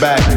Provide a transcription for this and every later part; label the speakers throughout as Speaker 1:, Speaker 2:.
Speaker 1: back.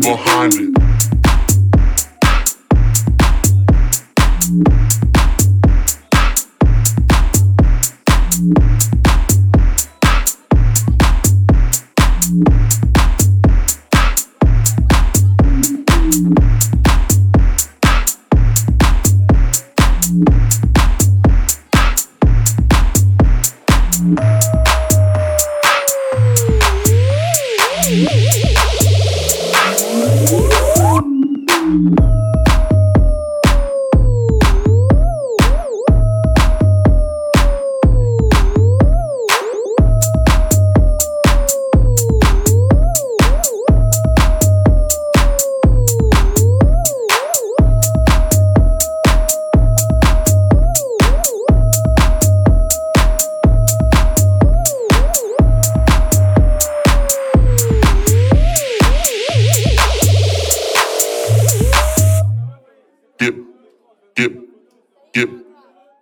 Speaker 1: Behind it.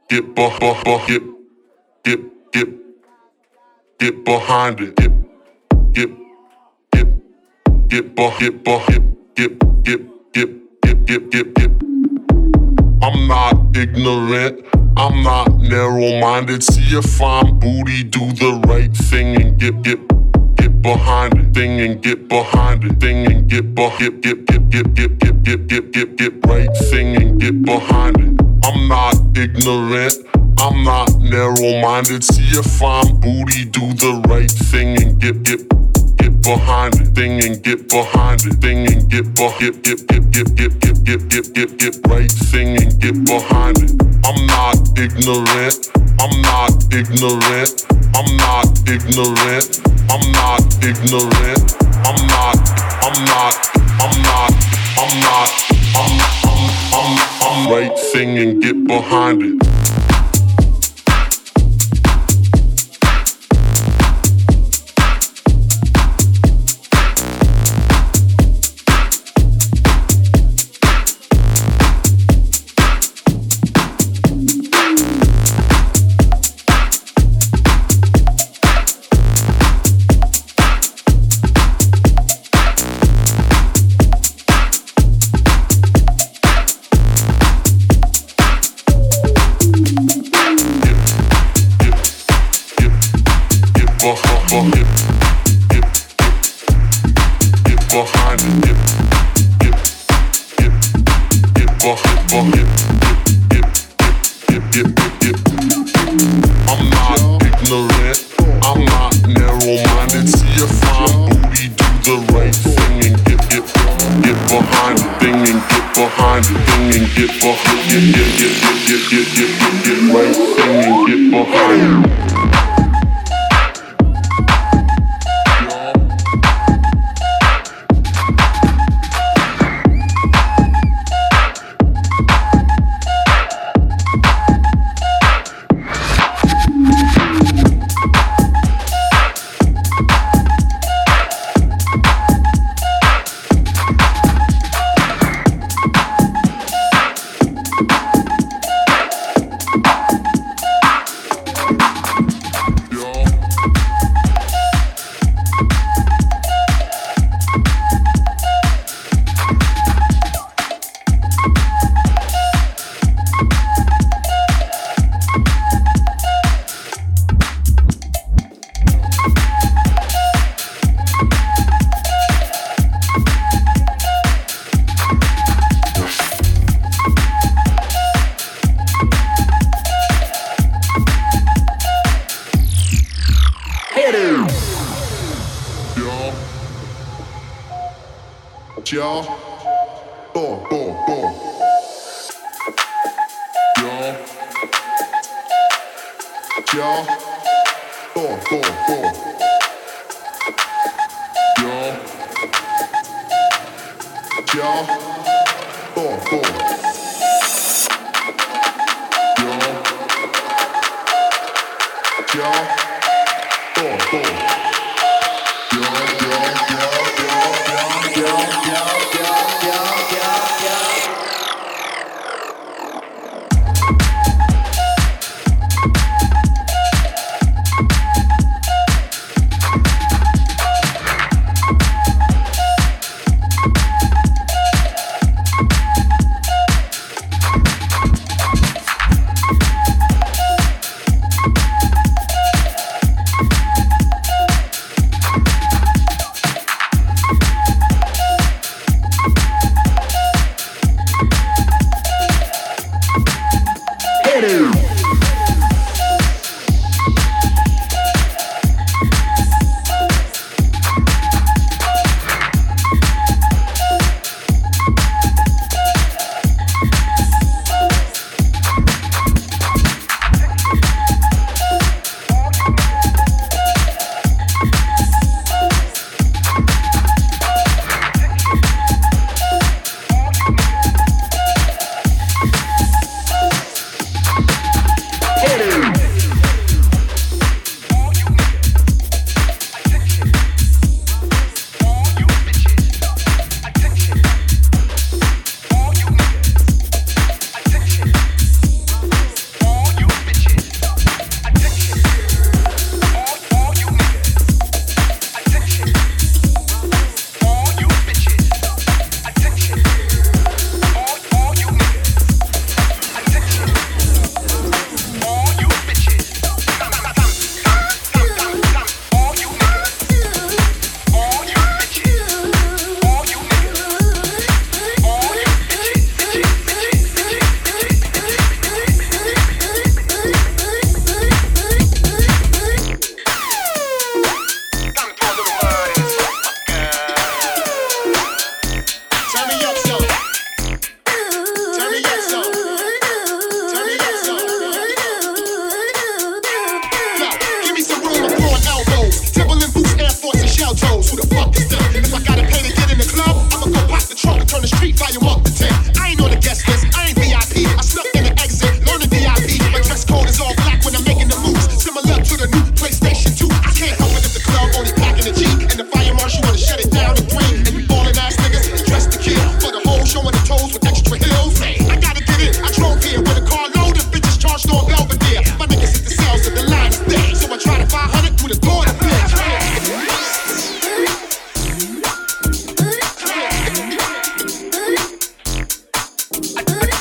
Speaker 2: Get, get, get,
Speaker 3: get,
Speaker 4: get, behind it. get, get, get, get, get, get, get, get. Get, get, get, get, get. I'm not ignorant. I'm not narrow-minded. See a fine booty, do the right thing and get get get behind it. Thing and get behind it. Thing and get behind get get get get get get get get get right thing and get behind it. I'm not ignorant. I'm not narrow-minded. See a fine booty, do the right thing and get get get behind it, thing and get behind it, thing and get get get get get get get get get get get right thing and get behind it. I'm not ignorant. I'm not ignorant. I'm not ignorant. I'm not ignorant. I'm not. I'm not. I'm not. I'm not. I'm I'm I'm I'm right thing and get behind it.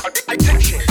Speaker 5: attention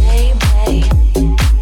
Speaker 5: you,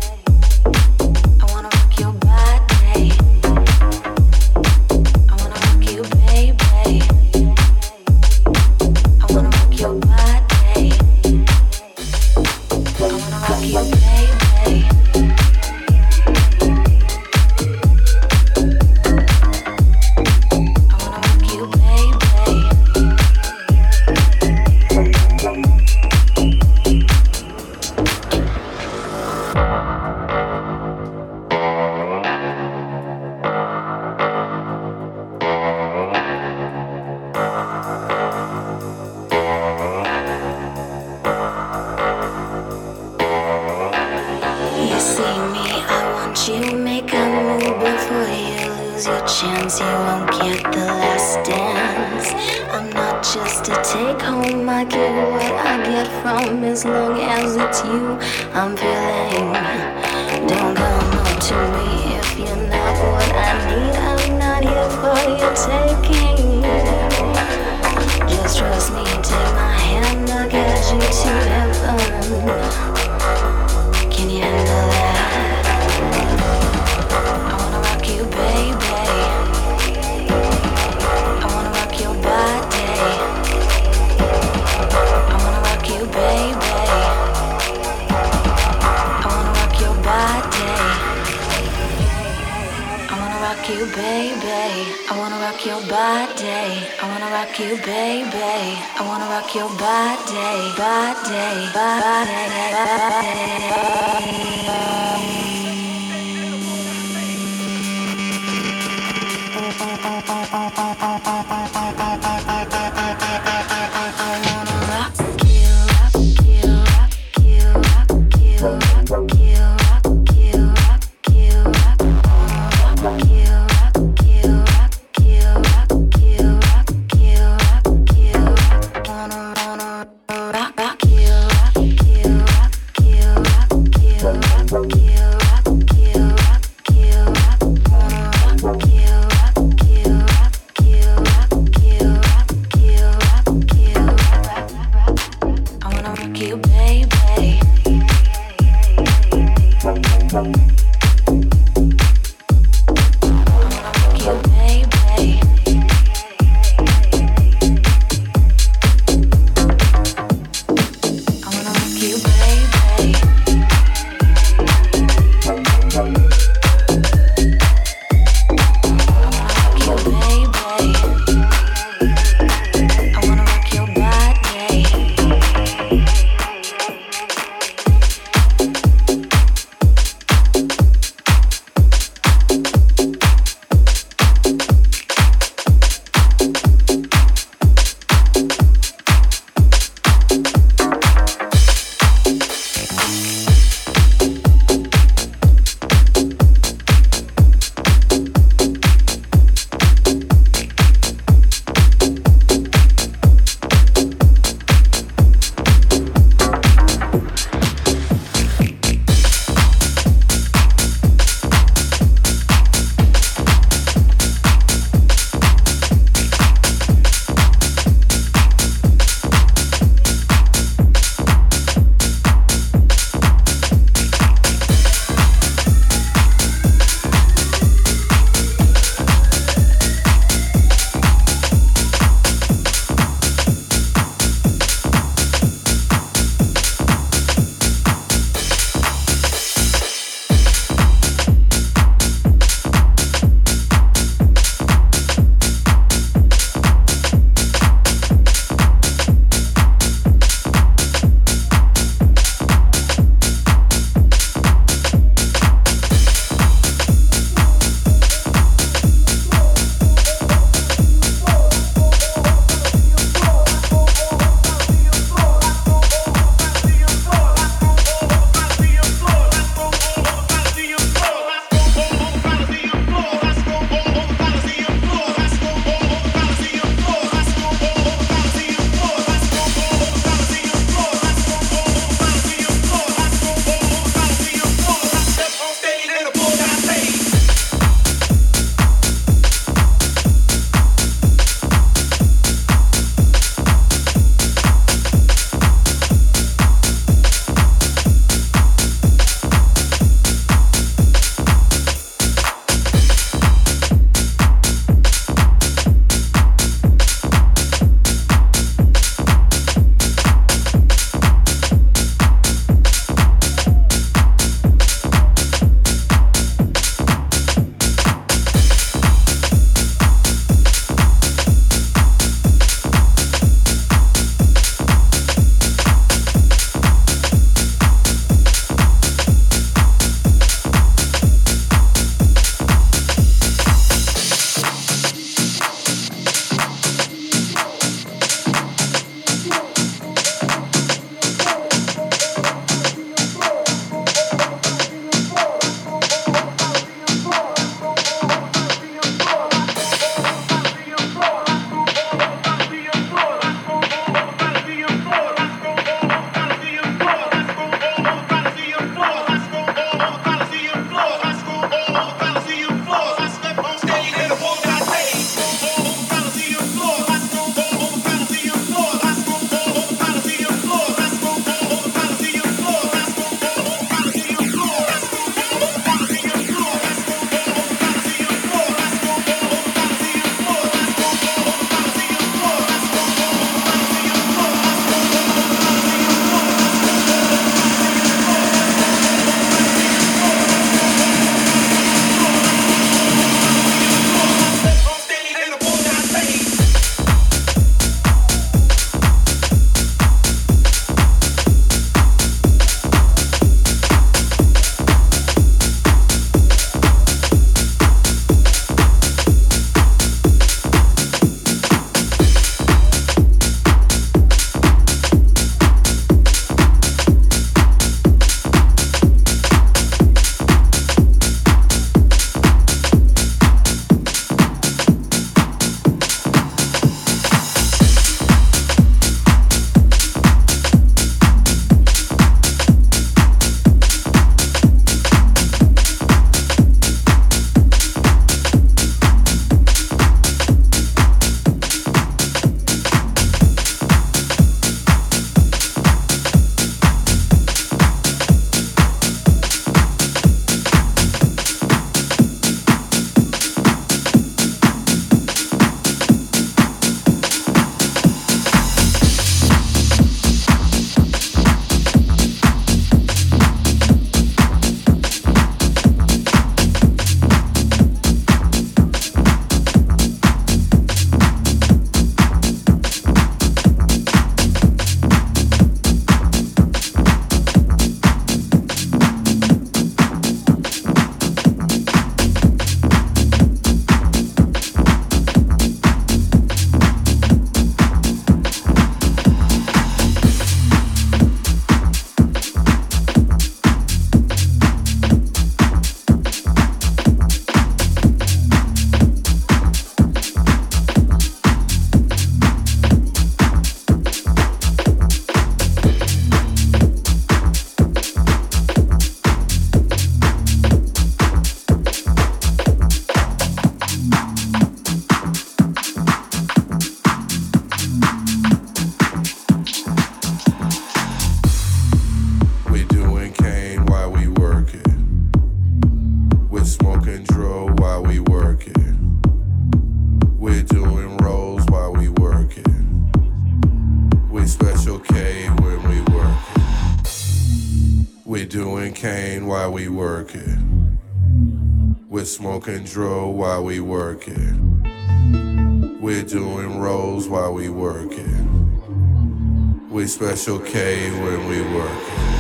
Speaker 6: Special K when we work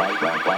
Speaker 6: right, right.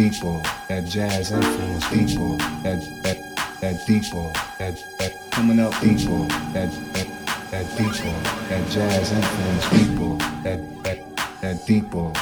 Speaker 6: people, that jazz influence people, that that that people, that that coming up people, that that that people, that jazz influence people, that that that people.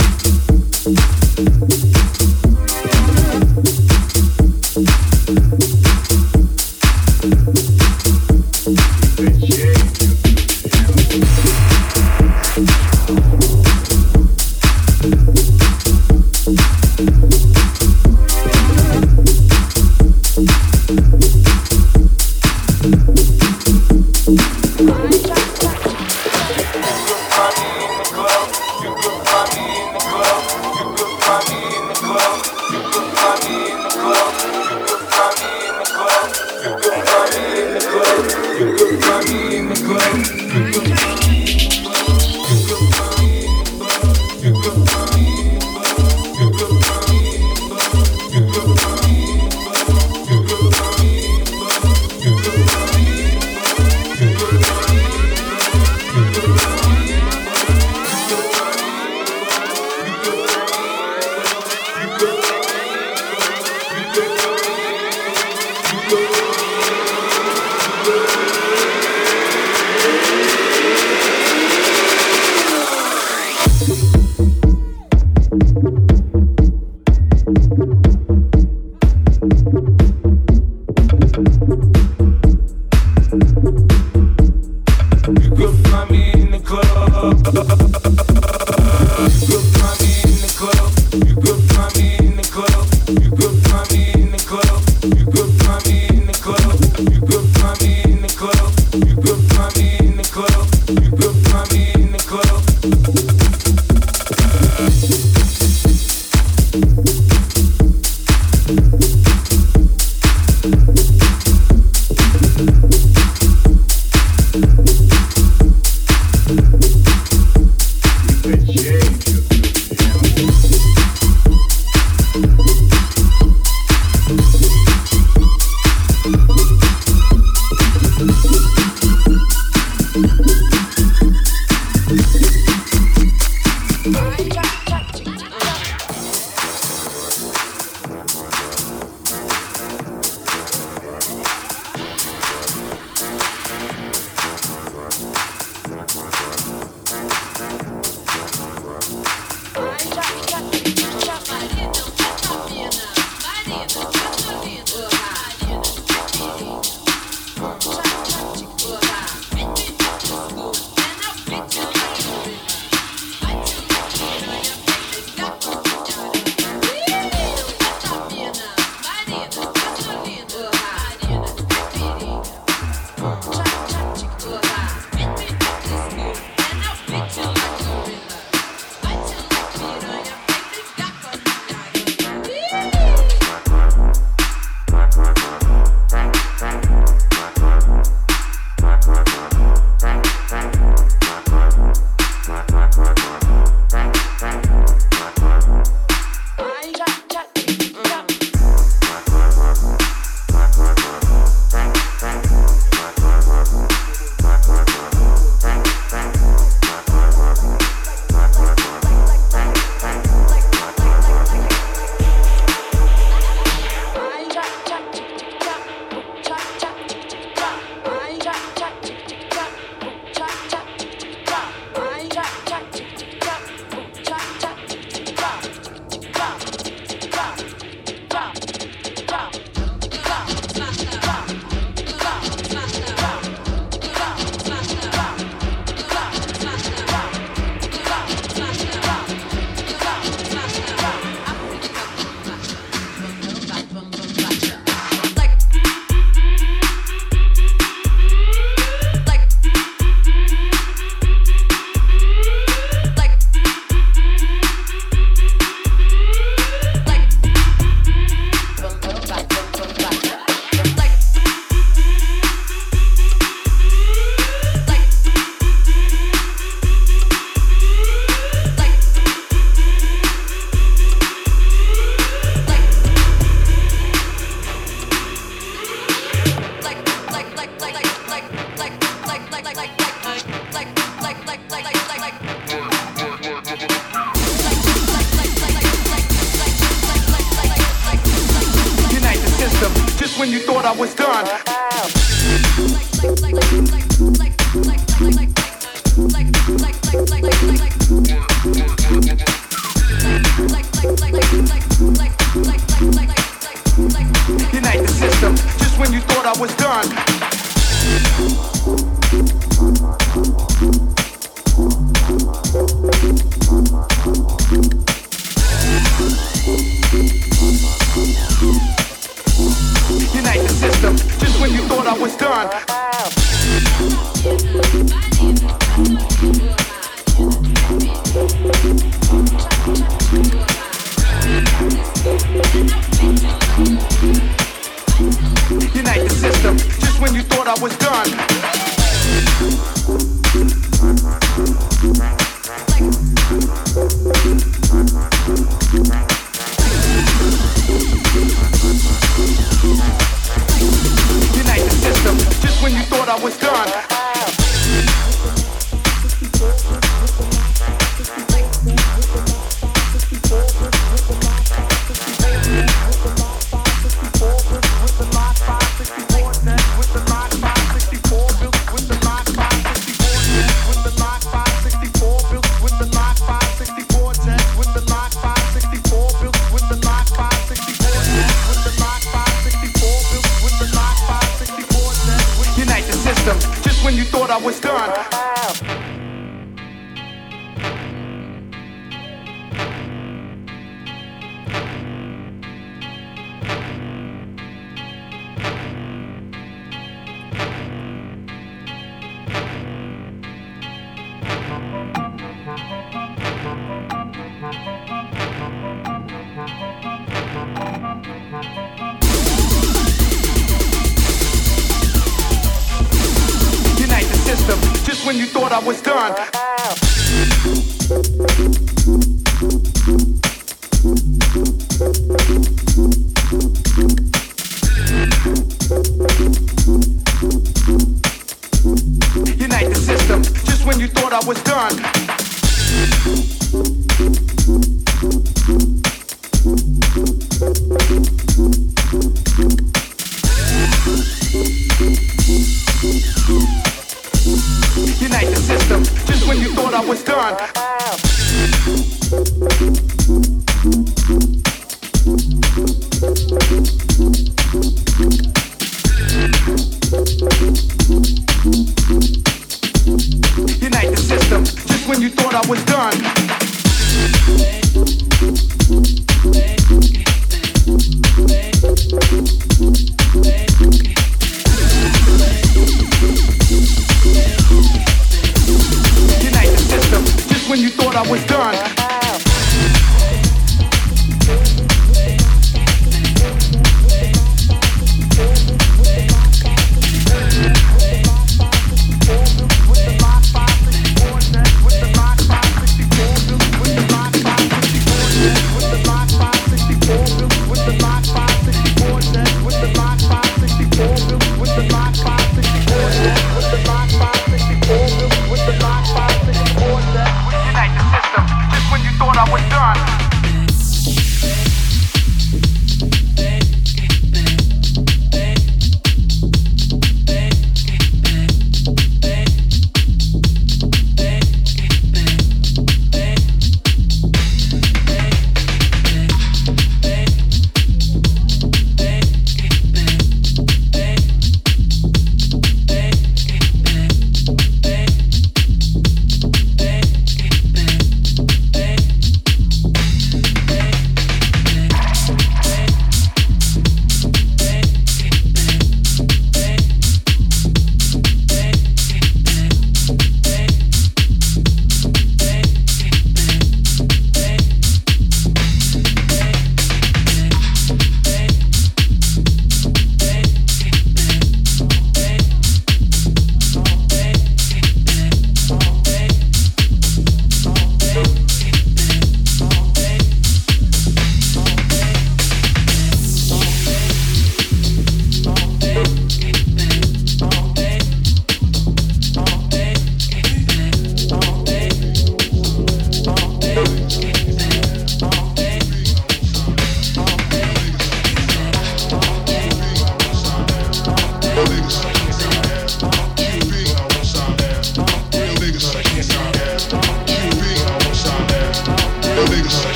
Speaker 6: to when
Speaker 1: you thought I was done.
Speaker 7: Unite the system, just when you thought I was done.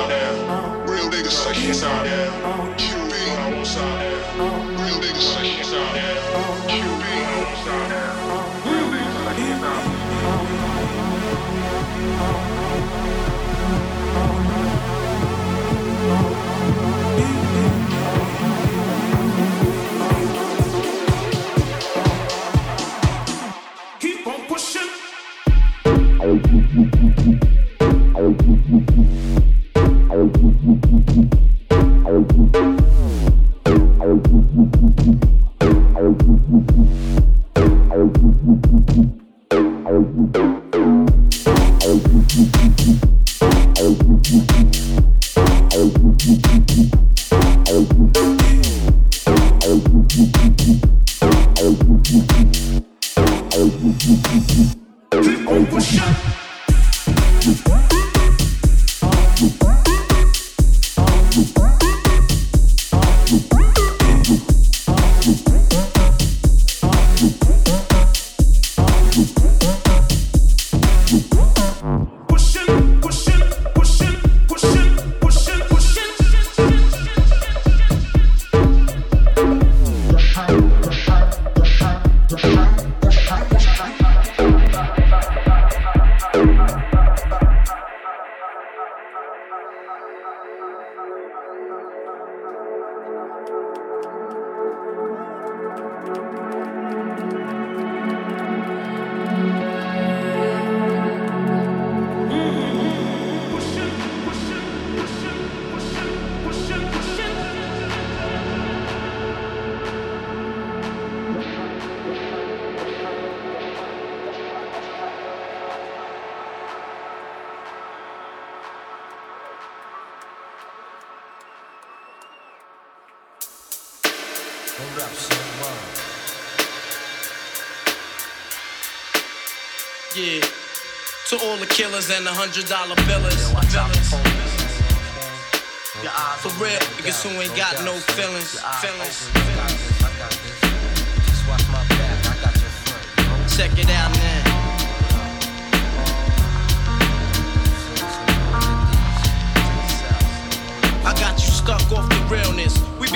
Speaker 7: sound there. Real niggas say shit sound there. QB, real niggas say
Speaker 8: shit sound there. Hundred dollar billers. For real, niggas who ain't got no feelings. Feelings. Check it out now.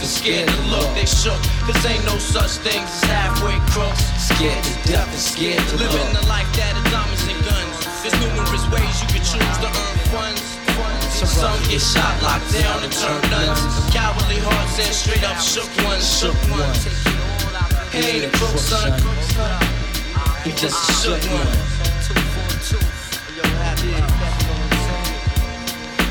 Speaker 8: and scared to look. They shook. Cause ain't no such things as halfway crooks.
Speaker 9: Scared to death and scared to
Speaker 8: Living
Speaker 9: look.
Speaker 8: the life that is diamonds and guns. There's numerous ways you can choose to earn funds. Some get shot, locked down, and turn nuns. Cowardly hearts and straight up shook ones, shook ones. He ain't a crook, son. He just a shook one.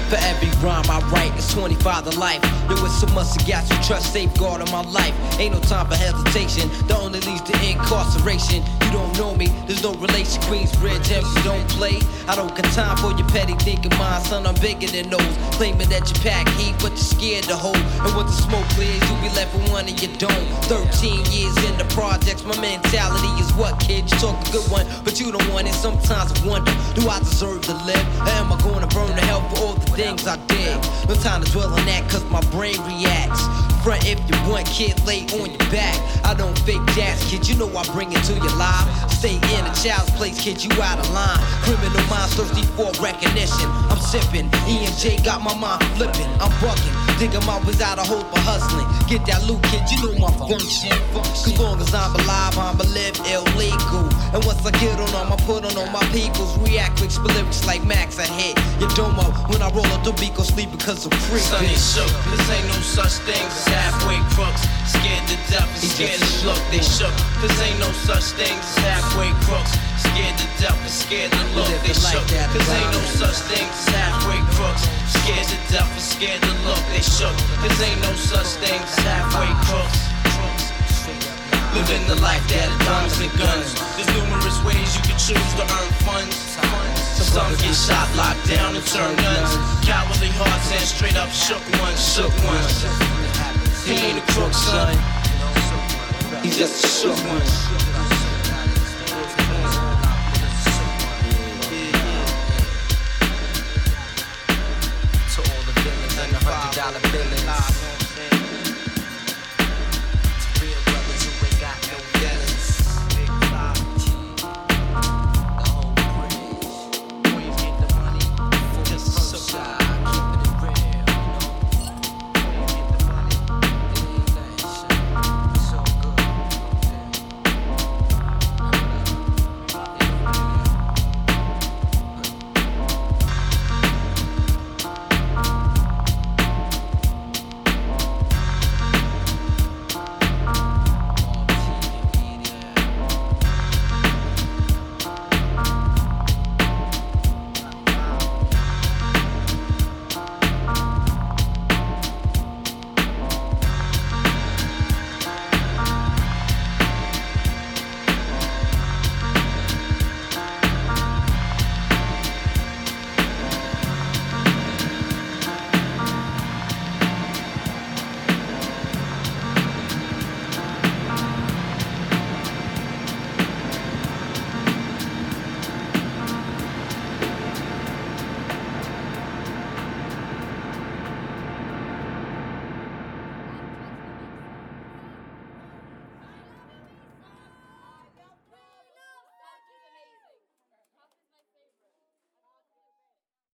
Speaker 9: For every rhyme I write, it's 25 to life. Yo, it's so much to got you trust, safeguard on my life. Ain't no time for hesitation. The only leads to incarceration. You don't know me, there's no relation. Queensbridge, and you don't play. I don't got time for your petty thinking, my son. I'm bigger than those. Claiming that you pack heat, but you're scared to hold. And once the smoke clears, you'll be left with one and you don't. 13 years in the projects, my mentality is what, kid? You talk a good one, but you don't want it. Sometimes I wonder, do I deserve to live? Or am I gonna burn the hell for all the things I did? No time to dwell on that, cause my brain reacts. Front if you want, kid, lay on your back. I don't fake jazz, kid, you know I bring it to your life. Stay in a child's place, kid, you out of line. Criminal minds thirsty for recognition. I'm sipping, E and J got my mind flipping. I'm bucking, dig 'em out without a hope for hustling. Get that loot, kid, you know my function. Cause long as I'm alive, I'm a live illegal. And once I get on them, I put on all my peoples. React split lyrics like Max, I hit your domo. When I roll up the beat, go sleep because I'm free.
Speaker 8: Sonny shook, cause ain't no such thing as halfway crooks. Scared to death and scared to look, they shook. Cause ain't no such thing as halfway crooks. Scared to death and scared to look, they shook. Cause ain't no such thing as halfway crooks. Scared to death and scared to look, they shook. Cause ain't no such thing as halfway crooks. Living the life that is diamonds and guns. There's numerous ways you can choose to earn funds. Some get shot, locked down, and turn guns. Cowardly hearts and straight up shook ones, shook ones. He ain't a crook, son. He's just a shook one. dollar billings.